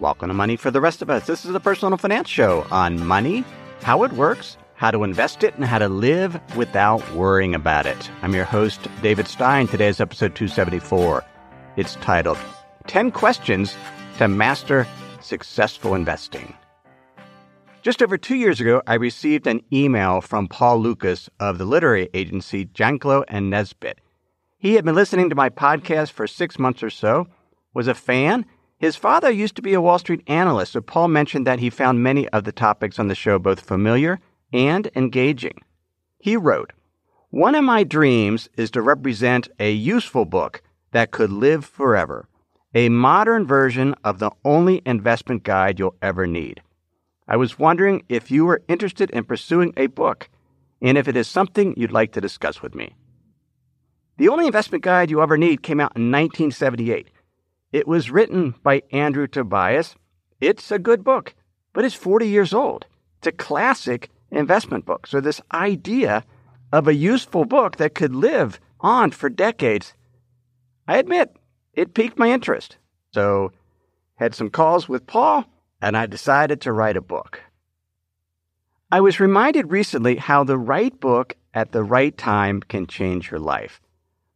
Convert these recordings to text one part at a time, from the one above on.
Welcome to Money for the Rest of Us. This is a personal finance show on money, how it works, how to invest it, and how to live without worrying about it. I'm your host, David Stein. Today's episode 274. It's titled 10 Questions to Master Successful Investing. Just over two years ago, I received an email from Paul Lucas of the literary agency Janklow and Nesbit. He had been listening to my podcast for six months or so, was a fan, his father used to be a Wall Street analyst, so Paul mentioned that he found many of the topics on the show both familiar and engaging. He wrote, One of my dreams is to represent a useful book that could live forever, a modern version of the only investment guide you'll ever need. I was wondering if you were interested in pursuing a book and if it is something you'd like to discuss with me. The only investment guide you ever need came out in 1978. It was written by Andrew Tobias. It's a good book, but it's 40 years old. It's a classic investment book. So, this idea of a useful book that could live on for decades, I admit, it piqued my interest. So, had some calls with Paul, and I decided to write a book. I was reminded recently how the right book at the right time can change your life.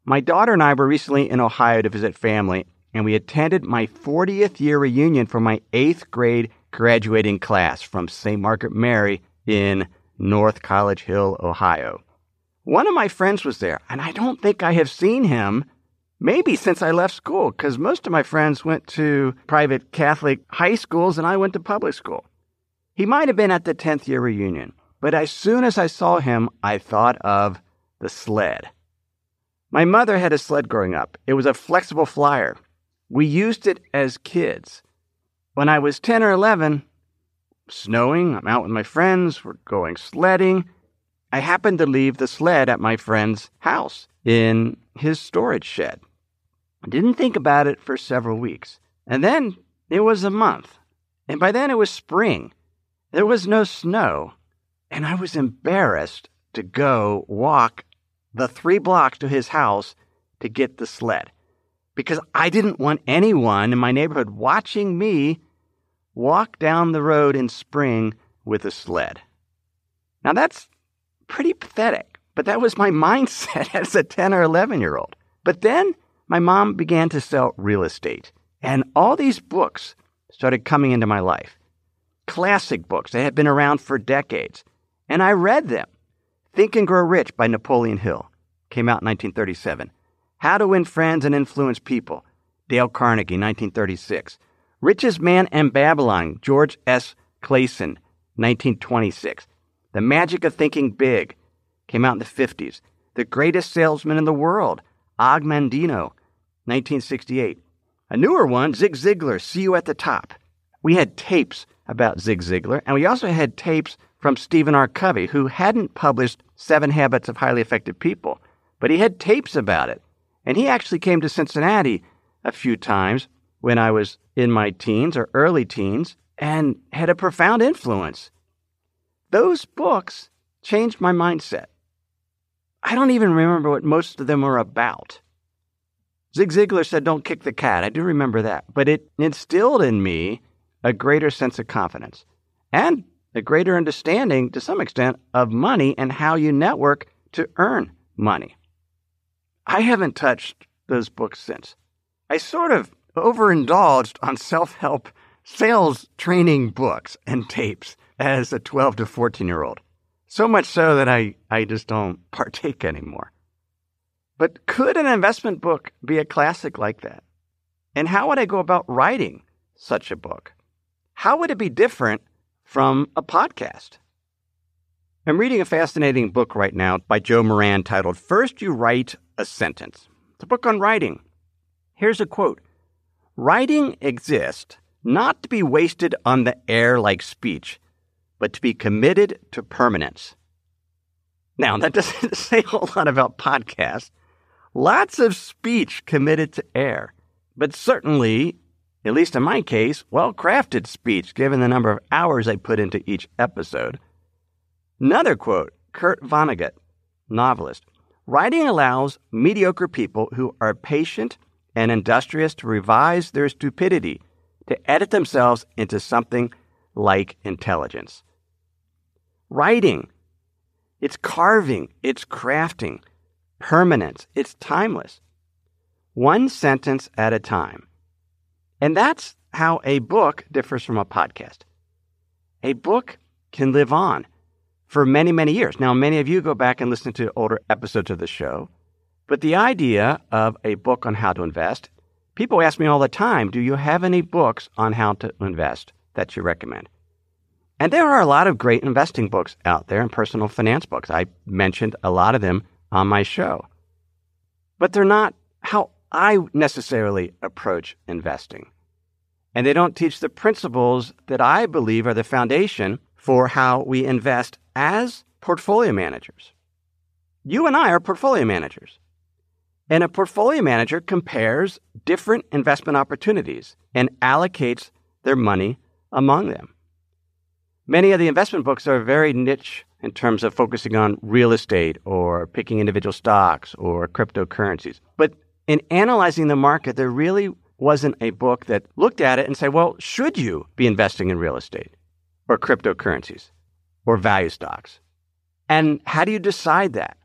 My daughter and I were recently in Ohio to visit family, and we attended my 40th year reunion for my eighth grade graduating class from St. Margaret Mary in North College Hill, Ohio. One of my friends was there, and I don't think I have seen him maybe since I left school, because most of my friends went to private Catholic high schools and I went to public school. He might have been at the 10th year reunion, but as soon as I saw him, I thought of the sled. My mother had a sled growing up. It was a flexible flyer. We used it as kids. When I was 10 or 11, snowing, I'm out with my friends, we're going sledding. I happened to leave the sled at my friend's house in his storage shed. I didn't think about it for several weeks. And then it was a month. And by then it was spring. There was no snow. And I was embarrassed to go walk the three blocks to his house to get the sled because I didn't want anyone in my neighborhood watching me walk down the road in spring with a sled. Now that's pretty pathetic, but that was my mindset as a 10 or 11 year old. But then my mom began to sell real estate, and all these books started coming into my life. Classic books that had been around for decades, and I read them. Think and Grow Rich by Napoleon Hill came out in 1937. How to Win Friends and Influence People, Dale Carnegie, 1936. Richest Man in Babylon, George S. Clason, 1926. The Magic of Thinking Big, came out in the 50s. The Greatest Salesman in the World, Og Mandino, 1968. A newer one, Zig Ziglar, See You at the Top. We had tapes about Zig Ziglar, and we also had tapes from Stephen R. Covey, who hadn't published Seven Habits of Highly Effective People, but he had tapes about it. And he actually came to Cincinnati a few times when I was in my teens or early teens and had a profound influence. Those books changed my mindset. I don't even remember what most of them were about. Zig Ziglar said, Don't kick the cat. I do remember that. But it instilled in me a greater sense of confidence and a greater understanding, to some extent, of money and how you network to earn money. I haven't touched those books since. I sort of overindulged on self help sales training books and tapes as a 12 to 14 year old. So much so that I, I just don't partake anymore. But could an investment book be a classic like that? And how would I go about writing such a book? How would it be different from a podcast? I'm reading a fascinating book right now by Joe Moran titled First You Write a Sentence. It's a book on writing. Here's a quote Writing exists not to be wasted on the air like speech, but to be committed to permanence. Now, that doesn't say a whole lot about podcasts. Lots of speech committed to air, but certainly, at least in my case, well crafted speech given the number of hours I put into each episode. Another quote Kurt Vonnegut, novelist. Writing allows mediocre people who are patient and industrious to revise their stupidity, to edit themselves into something like intelligence. Writing, it's carving, it's crafting, permanence, it's timeless. One sentence at a time. And that's how a book differs from a podcast. A book can live on for many, many years. Now, many of you go back and listen to older episodes of the show, but the idea of a book on how to invest, people ask me all the time, do you have any books on how to invest that you recommend? And there are a lot of great investing books out there and personal finance books. I mentioned a lot of them on my show. But they're not how I necessarily approach investing. And they don't teach the principles that I believe are the foundation for how we invest as portfolio managers. You and I are portfolio managers. And a portfolio manager compares different investment opportunities and allocates their money among them. Many of the investment books are very niche in terms of focusing on real estate or picking individual stocks or cryptocurrencies. But in analyzing the market, there really wasn't a book that looked at it and said, well, should you be investing in real estate or cryptocurrencies or value stocks? And how do you decide that?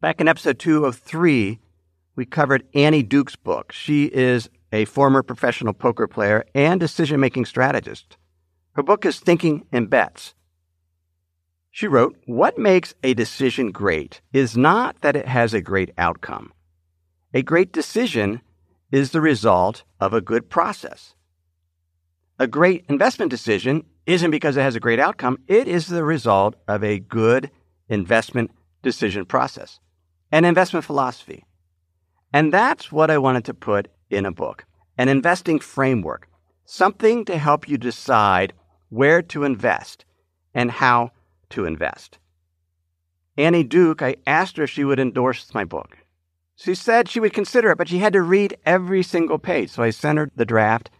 Back in episode two of three, we covered Annie Duke's book. She is a former professional poker player and decision making strategist. Her book is Thinking in Bets. She wrote, What makes a decision great is not that it has a great outcome. A great decision is the result of a good process. A great investment decision isn't because it has a great outcome, it is the result of a good investment decision process an investment philosophy. And that's what I wanted to put in a book an investing framework, something to help you decide where to invest and how to invest. Annie Duke, I asked her if she would endorse my book. She said she would consider it, but she had to read every single page. So I sent her the draft.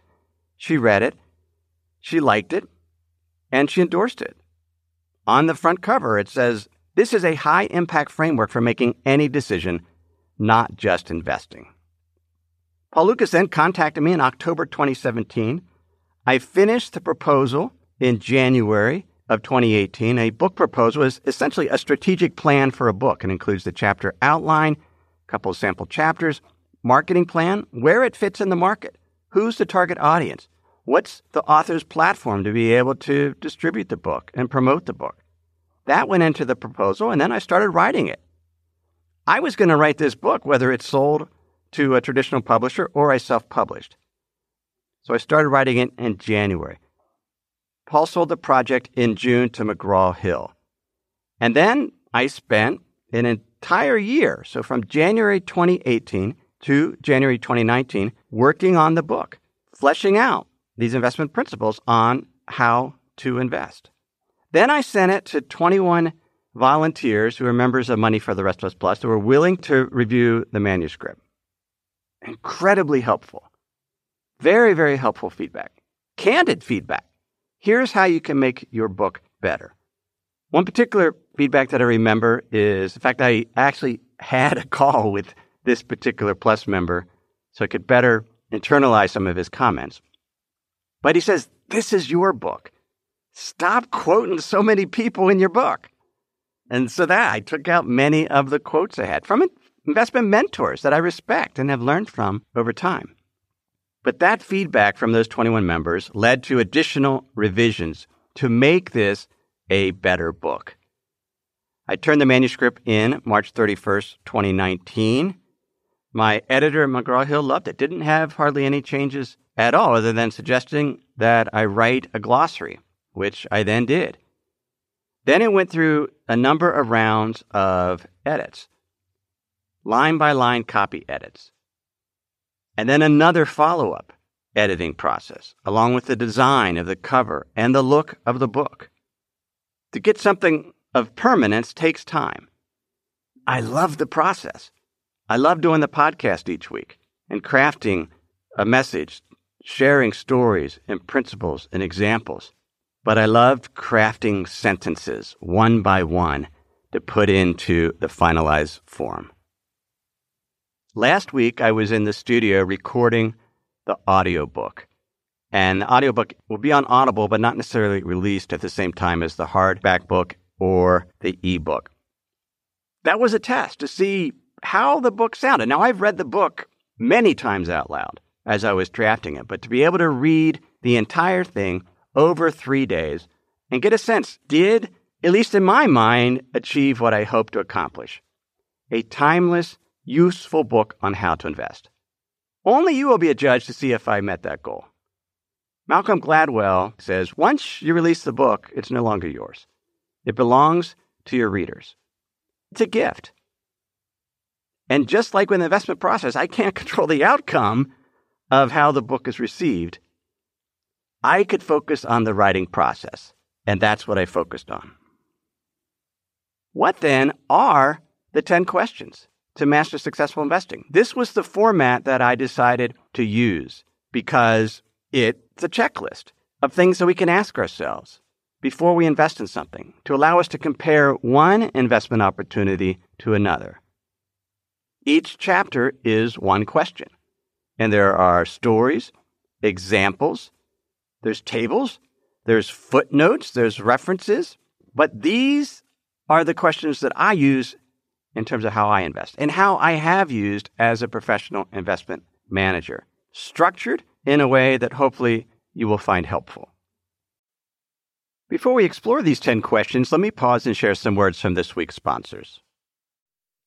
She read it. She liked it. And she endorsed it. On the front cover, it says this is a high impact framework for making any decision, not just investing. Paul Lucas then contacted me in October 2017. I finished the proposal in January of 2018. A book proposal is essentially a strategic plan for a book and includes the chapter outline, a couple of sample chapters, marketing plan, where it fits in the market, who's the target audience, what's the author's platform to be able to distribute the book and promote the book. That went into the proposal, and then I started writing it. I was going to write this book, whether it's sold to a traditional publisher or I self published. So I started writing it in January. Paul sold the project in June to McGraw Hill. And then I spent an entire year, so from January 2018 to January 2019, working on the book, fleshing out these investment principles on how to invest. Then I sent it to 21 volunteers who are members of Money for the Rest of Us Plus who were willing to review the manuscript. Incredibly helpful. Very, very helpful feedback. Candid feedback. Here's how you can make your book better. One particular feedback that I remember is the fact I actually had a call with this particular Plus member so I could better internalize some of his comments. But he says, This is your book stop quoting so many people in your book. And so that I took out many of the quotes I had from investment mentors that I respect and have learned from over time. But that feedback from those 21 members led to additional revisions to make this a better book. I turned the manuscript in March 31st, 2019. My editor, McGraw Hill, loved it. Didn't have hardly any changes at all, other than suggesting that I write a glossary which I then did. Then it went through a number of rounds of edits, line by line copy edits. and then another follow up editing process, along with the design of the cover and the look of the book. To get something of permanence takes time. I love the process. I love doing the podcast each week and crafting a message, sharing stories and principles and examples. But I loved crafting sentences one by one to put into the finalized form. Last week, I was in the studio recording the audiobook. And the audiobook will be on Audible, but not necessarily released at the same time as the hardback book or the ebook. That was a test to see how the book sounded. Now, I've read the book many times out loud as I was drafting it, but to be able to read the entire thing over three days and get a sense did, at least in my mind, achieve what I hoped to accomplish a timeless, useful book on how to invest. Only you will be a judge to see if I met that goal. Malcolm Gladwell says once you release the book, it's no longer yours. It belongs to your readers. It's a gift. And just like with the investment process, I can't control the outcome of how the book is received. I could focus on the writing process, and that's what I focused on. What then are the 10 questions? to master successful investing. This was the format that I decided to use because it's a checklist of things that we can ask ourselves before we invest in something to allow us to compare one investment opportunity to another. Each chapter is one question, and there are stories, examples, there's tables, there's footnotes, there's references, but these are the questions that I use in terms of how I invest and how I have used as a professional investment manager, structured in a way that hopefully you will find helpful. Before we explore these 10 questions, let me pause and share some words from this week's sponsors.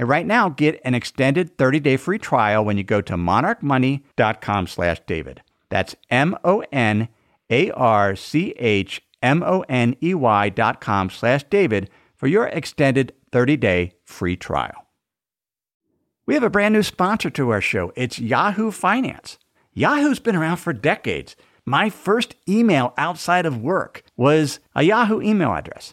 And right now, get an extended 30-day free trial when you go to monarchmoney.com slash David. That's M-O-N a R C H M O N E Y dot com slash David for your extended 30 day free trial. We have a brand new sponsor to our show. It's Yahoo Finance. Yahoo's been around for decades. My first email outside of work was a Yahoo email address.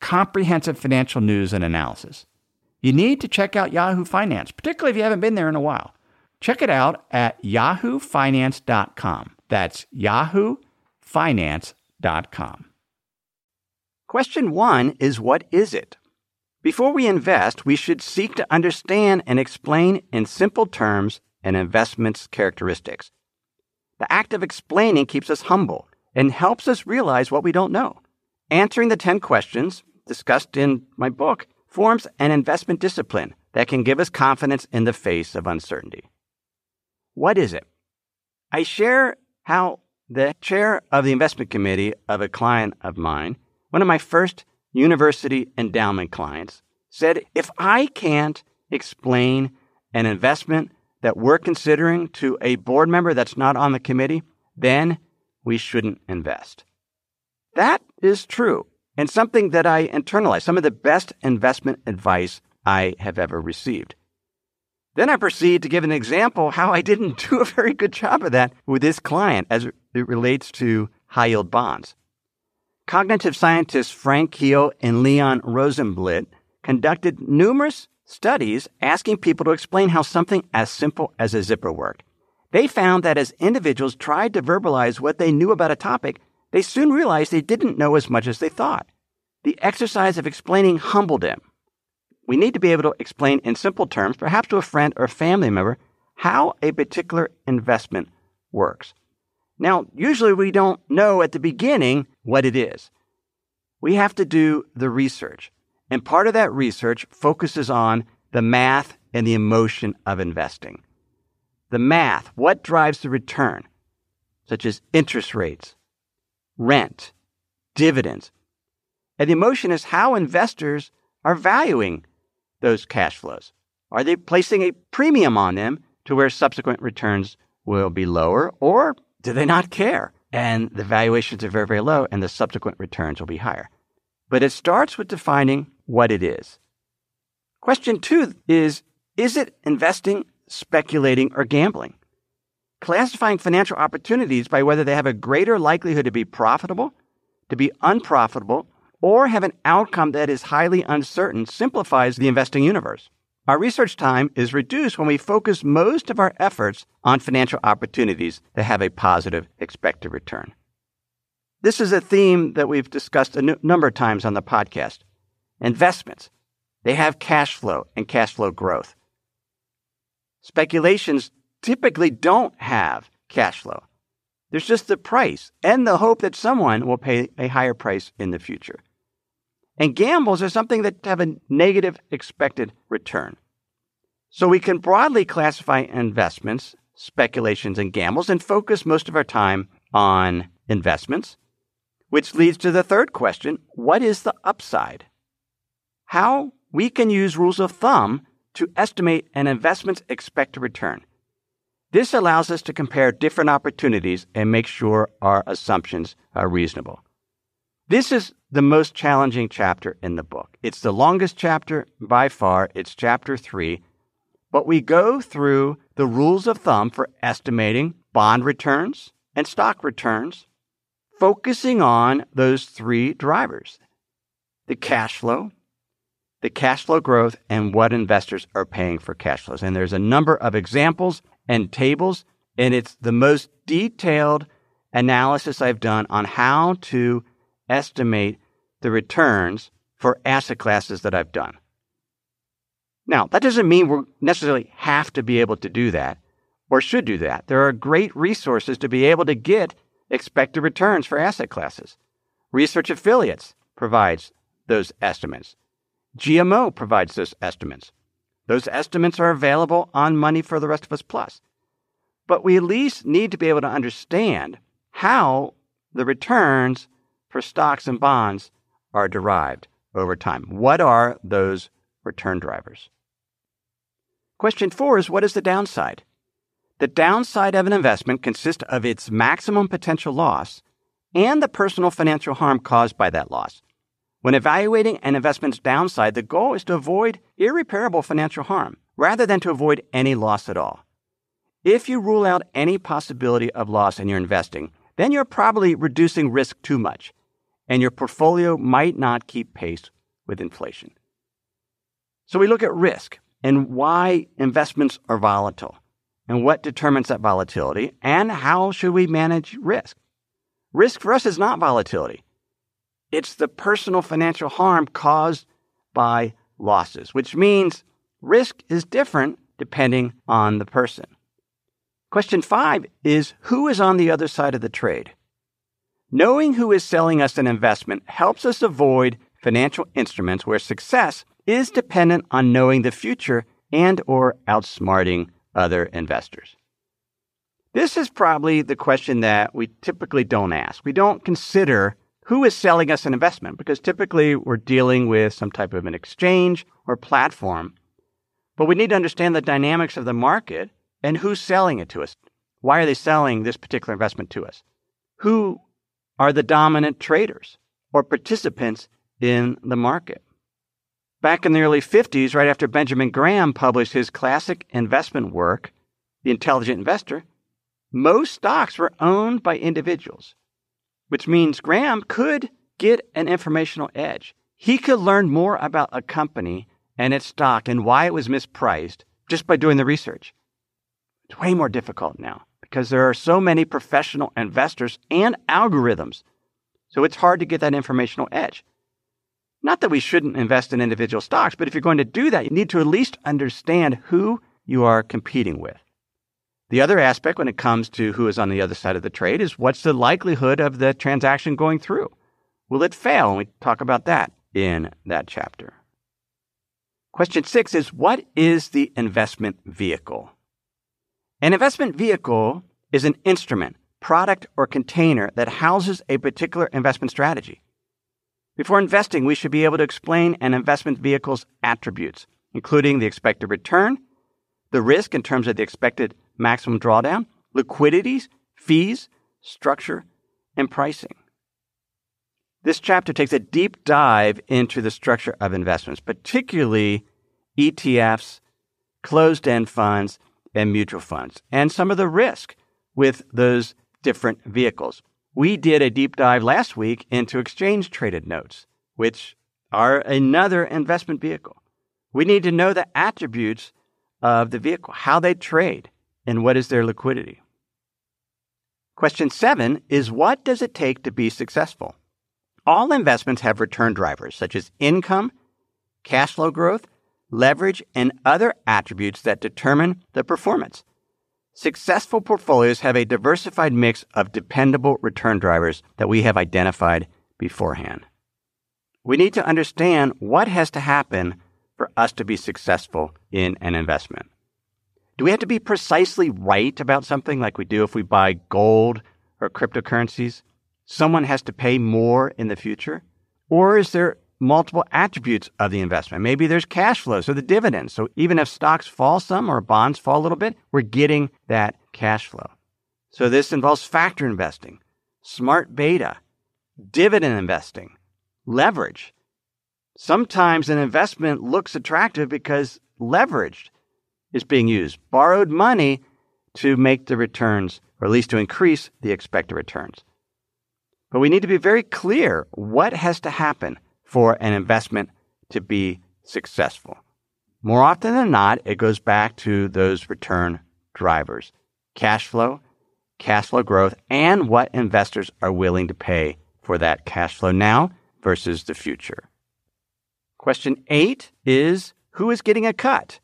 comprehensive financial news and analysis. You need to check out Yahoo Finance, particularly if you haven't been there in a while. Check it out at yahoofinance.com. That's yahoofinance.com. Question one is What is it? Before we invest, we should seek to understand and explain in simple terms an investment's characteristics. The act of explaining keeps us humble and helps us realize what we don't know. Answering the 10 questions discussed in my book, forms an investment discipline that can give us confidence in the face of uncertainty. What is it? I share how the chair of the investment committee of a client of mine, one of my first university endowment clients, said, if I can't explain an investment that we're considering to a board member that's not on the committee, then we shouldn't invest. That is true and something that I internalized, some of the best investment advice I have ever received. Then I proceed to give an example how I didn't do a very good job of that with this client as it relates to high yield bonds. Cognitive scientists Frank Keil and Leon Rosenblit conducted numerous studies asking people to explain how something as simple as a zipper worked. They found that as individuals tried to verbalize what they knew about a topic, they soon realized they didn't know as much as they thought. The exercise of explaining humbled them. We need to be able to explain in simple terms, perhaps to a friend or family member, how a particular investment works. Now, usually we don't know at the beginning what it is. We have to do the research. And part of that research focuses on the math and the emotion of investing. The math, what drives the return, such as interest rates, rent, dividends. And the emotion is how investors are valuing those cash flows. Are they placing a premium on them to where subsequent returns will be lower, or do they not care? And the valuations are very, very low, and the subsequent returns will be higher. But it starts with defining what it is. Question two is Is it investing, speculating, or gambling? Classifying financial opportunities by whether they have a greater likelihood to be profitable, to be unprofitable, or have an outcome that is highly uncertain simplifies the investing universe. Our research time is reduced when we focus most of our efforts on financial opportunities that have a positive expected return. This is a theme that we've discussed a number of times on the podcast. Investments, they have cash flow and cash flow growth. Speculations typically don't have cash flow. There's just the price and the hope that someone will pay a higher price in the future. And gambles are something that have a negative expected return. So we can broadly classify investments, speculations, and gambles and focus most of our time on investments, which leads to the third question what is the upside? how we can use rules of thumb to estimate an investment's expected return. This allows us to compare different opportunities and make sure our assumptions are reasonable. This is the most challenging chapter in the book. It's the longest chapter by far. It's chapter three. But we go through the rules of thumb for estimating bond returns and stock returns, focusing on those three drivers the cash flow, the cash flow growth and what investors are paying for cash flows. And there's a number of examples and tables, and it's the most detailed analysis I've done on how to estimate the returns for asset classes that I've done. Now, that doesn't mean we necessarily have to be able to do that or should do that. There are great resources to be able to get expected returns for asset classes. Research Affiliates provides those estimates. GMO provides those estimates. Those estimates are available on Money for the Rest of Us Plus. But we at least need to be able to understand how the returns for stocks and bonds are derived over time. What are those return drivers? Question four is what is the downside? The downside of an investment consists of its maximum potential loss and the personal financial harm caused by that loss. When evaluating an investment's downside, the goal is to avoid irreparable financial harm rather than to avoid any loss at all. If you rule out any possibility of loss in your investing, then you're probably reducing risk too much, and your portfolio might not keep pace with inflation. So we look at risk and why investments are volatile and what determines that volatility and how should we manage risk. Risk for us is not volatility. It's the personal financial harm caused by losses, which means risk is different depending on the person. Question five is who is on the other side of the trade? Knowing who is selling us an investment helps us avoid financial instruments where success is dependent on knowing the future and or outsmarting other investors. This is probably the question that we typically don't ask. We don't consider who is selling us an investment because typically we're dealing with some type of an exchange or platform. But we need to understand the dynamics of the market and who's selling it to us. Why are they selling this particular investment to us? Who are the dominant traders or participants in the market? Back in the early 50s, right after Benjamin Graham published his classic investment work, The Intelligent Investor, most stocks were owned by individuals, which means Graham could get an informational edge. He could learn more about a company and its stock and why it was mispriced just by doing the research. It's way more difficult now because there are so many professional investors and algorithms. So it's hard to get that informational edge. Not that we shouldn't invest in individual stocks, but if you're going to do that, you need to at least understand who you are competing with. The other aspect when it comes to who is on the other side of the trade is what's the likelihood of the transaction going through? Will it fail? And we talk about that in that chapter. Question six is what is the investment vehicle? An investment vehicle is an instrument, product, or container that houses a particular investment strategy. Before investing, we should be able to explain an investment vehicle's attributes, including the expected return, the risk in terms of the expected maximum drawdown, liquidities, fees, structure, and pricing. This chapter takes a deep dive into the structure of investments, particularly ETFs, closed end funds, and mutual funds, and some of the risk with those different vehicles. We did a deep dive last week into exchange traded notes, which are another investment vehicle. We need to know the attributes of the vehicle, how they trade, and what is their liquidity. Question seven is what does it take to be successful? All investments have return drivers such as income, cash flow growth, leverage, and other attributes that determine the performance. Successful portfolios have a diversified mix of dependable return drivers that we have identified beforehand. We need to understand what has to happen for us to be successful in an investment. Do we have to be precisely right about something like we do if we buy gold or cryptocurrencies? Someone has to pay more in the future? Or is there multiple attributes of the investment. Maybe there's cash flow, so the dividends. So even if stocks fall some or bonds fall a little bit, we're getting that cash flow. So this involves factor investing, smart beta, dividend investing, leverage. Sometimes an investment looks attractive because leveraged is being used, borrowed money to make the returns, or at least to increase the expected returns. But we need to be very clear what has to happen for an investment to be successful. More often than not, it goes back to those return drivers cash flow, cash flow growth, and what investors are willing to pay for that cash flow now versus the future. Question eight is Who is getting a cut?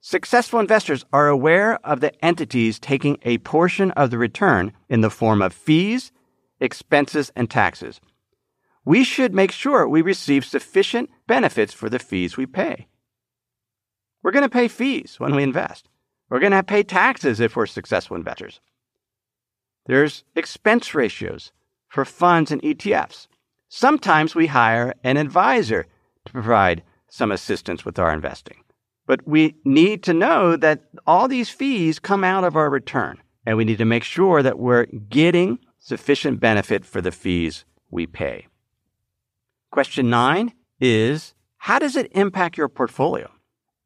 Successful investors are aware of the entities taking a portion of the return in the form of fees, expenses, and taxes we should make sure we receive sufficient benefits for the fees we pay. We're going to pay fees when we invest. We're going to pay taxes if we're successful investors. There's expense ratios for funds and ETFs. Sometimes we hire an advisor to provide some assistance with our investing. But we need to know that all these fees come out of our return, and we need to make sure that we're getting sufficient benefit for the fees we pay. Question nine is How does it impact your portfolio?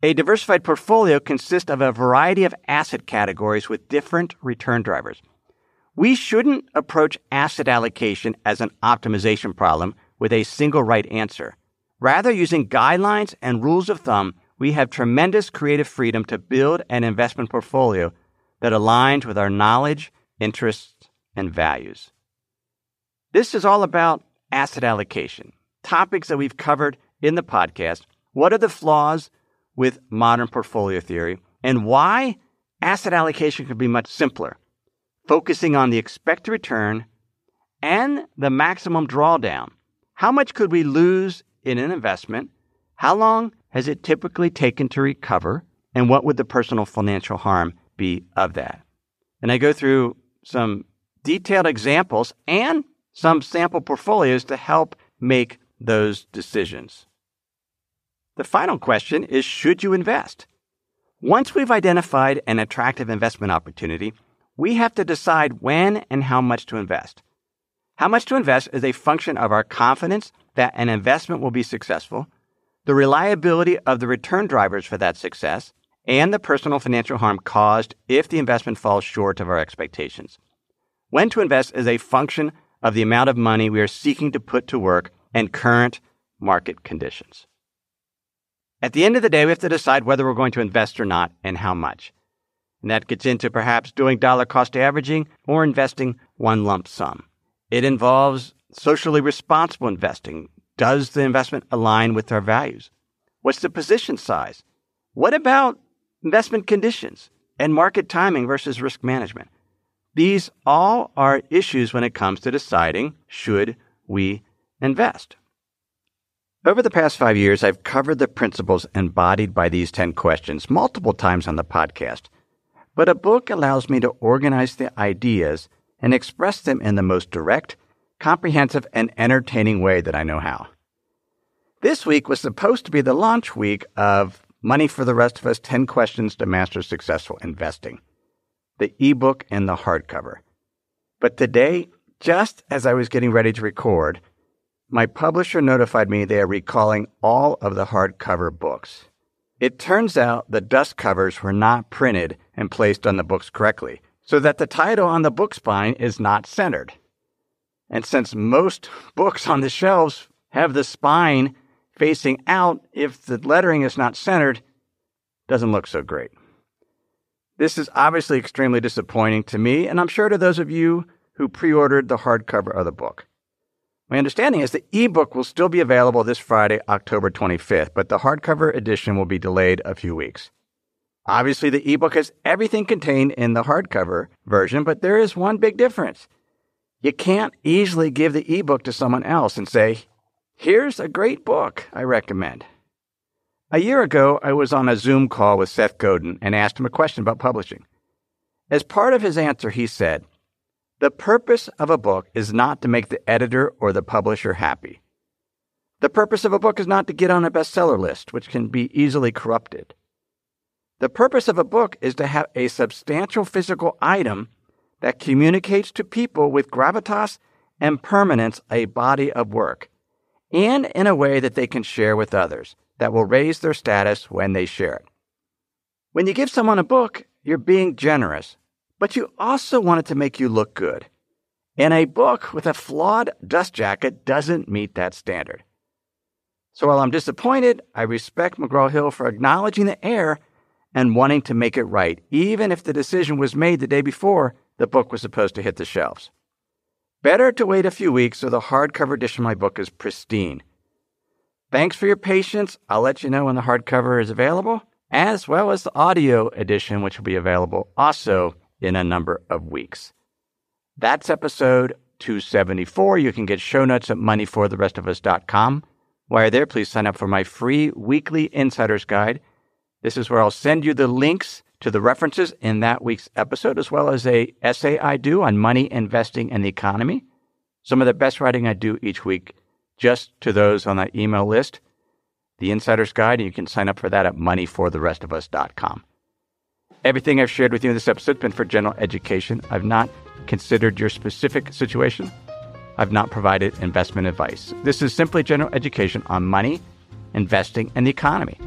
A diversified portfolio consists of a variety of asset categories with different return drivers. We shouldn't approach asset allocation as an optimization problem with a single right answer. Rather, using guidelines and rules of thumb, we have tremendous creative freedom to build an investment portfolio that aligns with our knowledge, interests, and values. This is all about asset allocation topics that we've covered in the podcast. What are the flaws with modern portfolio theory and why asset allocation could be much simpler, focusing on the expected return and the maximum drawdown. How much could we lose in an investment, how long has it typically taken to recover, and what would the personal financial harm be of that? And I go through some detailed examples and some sample portfolios to help make those decisions. The final question is Should you invest? Once we've identified an attractive investment opportunity, we have to decide when and how much to invest. How much to invest is a function of our confidence that an investment will be successful, the reliability of the return drivers for that success, and the personal financial harm caused if the investment falls short of our expectations. When to invest is a function of the amount of money we are seeking to put to work and current market conditions. At the end of the day, we have to decide whether we're going to invest or not and how much. And that gets into perhaps doing dollar cost averaging or investing one lump sum. It involves socially responsible investing. Does the investment align with our values? What's the position size? What about investment conditions and market timing versus risk management? These all are issues when it comes to deciding should we invest. Over the past five years, I've covered the principles embodied by these 10 questions multiple times on the podcast. But a book allows me to organize the ideas and express them in the most direct, comprehensive, and entertaining way that I know how. This week was supposed to be the launch week of Money for the Rest of Us 10 Questions to Master Successful Investing the ebook and the hardcover. But today, just as I was getting ready to record, my publisher notified me they are recalling all of the hardcover books. It turns out the dust covers were not printed and placed on the books correctly, so that the title on the book spine is not centered. And since most books on the shelves have the spine facing out, if the lettering is not centered, doesn't look so great. This is obviously extremely disappointing to me, and I'm sure to those of you who pre ordered the hardcover of the book. My understanding is the ebook will still be available this Friday, October 25th, but the hardcover edition will be delayed a few weeks. Obviously, the ebook has everything contained in the hardcover version, but there is one big difference. You can't easily give the ebook to someone else and say, Here's a great book I recommend. A year ago, I was on a Zoom call with Seth Godin and asked him a question about publishing. As part of his answer, he said, The purpose of a book is not to make the editor or the publisher happy. The purpose of a book is not to get on a bestseller list, which can be easily corrupted. The purpose of a book is to have a substantial physical item that communicates to people with gravitas and permanence a body of work, and in a way that they can share with others that will raise their status when they share it. When you give someone a book, you're being generous, but you also want it to make you look good. And a book with a flawed dust jacket doesn't meet that standard. So while I'm disappointed, I respect McGraw Hill for acknowledging the error and wanting to make it right, even if the decision was made the day before the book was supposed to hit the shelves. Better to wait a few weeks so the hardcover edition of my book is pristine Thanks for your patience. I'll let you know when the hardcover is available, as well as the audio edition, which will be available also in a number of weeks. That's episode 274. You can get show notes at moneyfortherestofus.com. While you're there, please sign up for my free weekly insider's guide. This is where I'll send you the links to the references in that week's episode, as well as a essay I do on money, investing, and the economy. Some of the best writing I do each week just to those on that email list, the Insider's Guide, and you can sign up for that at moneyfortherestofus.com. Everything I've shared with you in this episode has been for general education. I've not considered your specific situation. I've not provided investment advice. This is simply general education on money, investing, and the economy.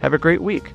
Have a great week.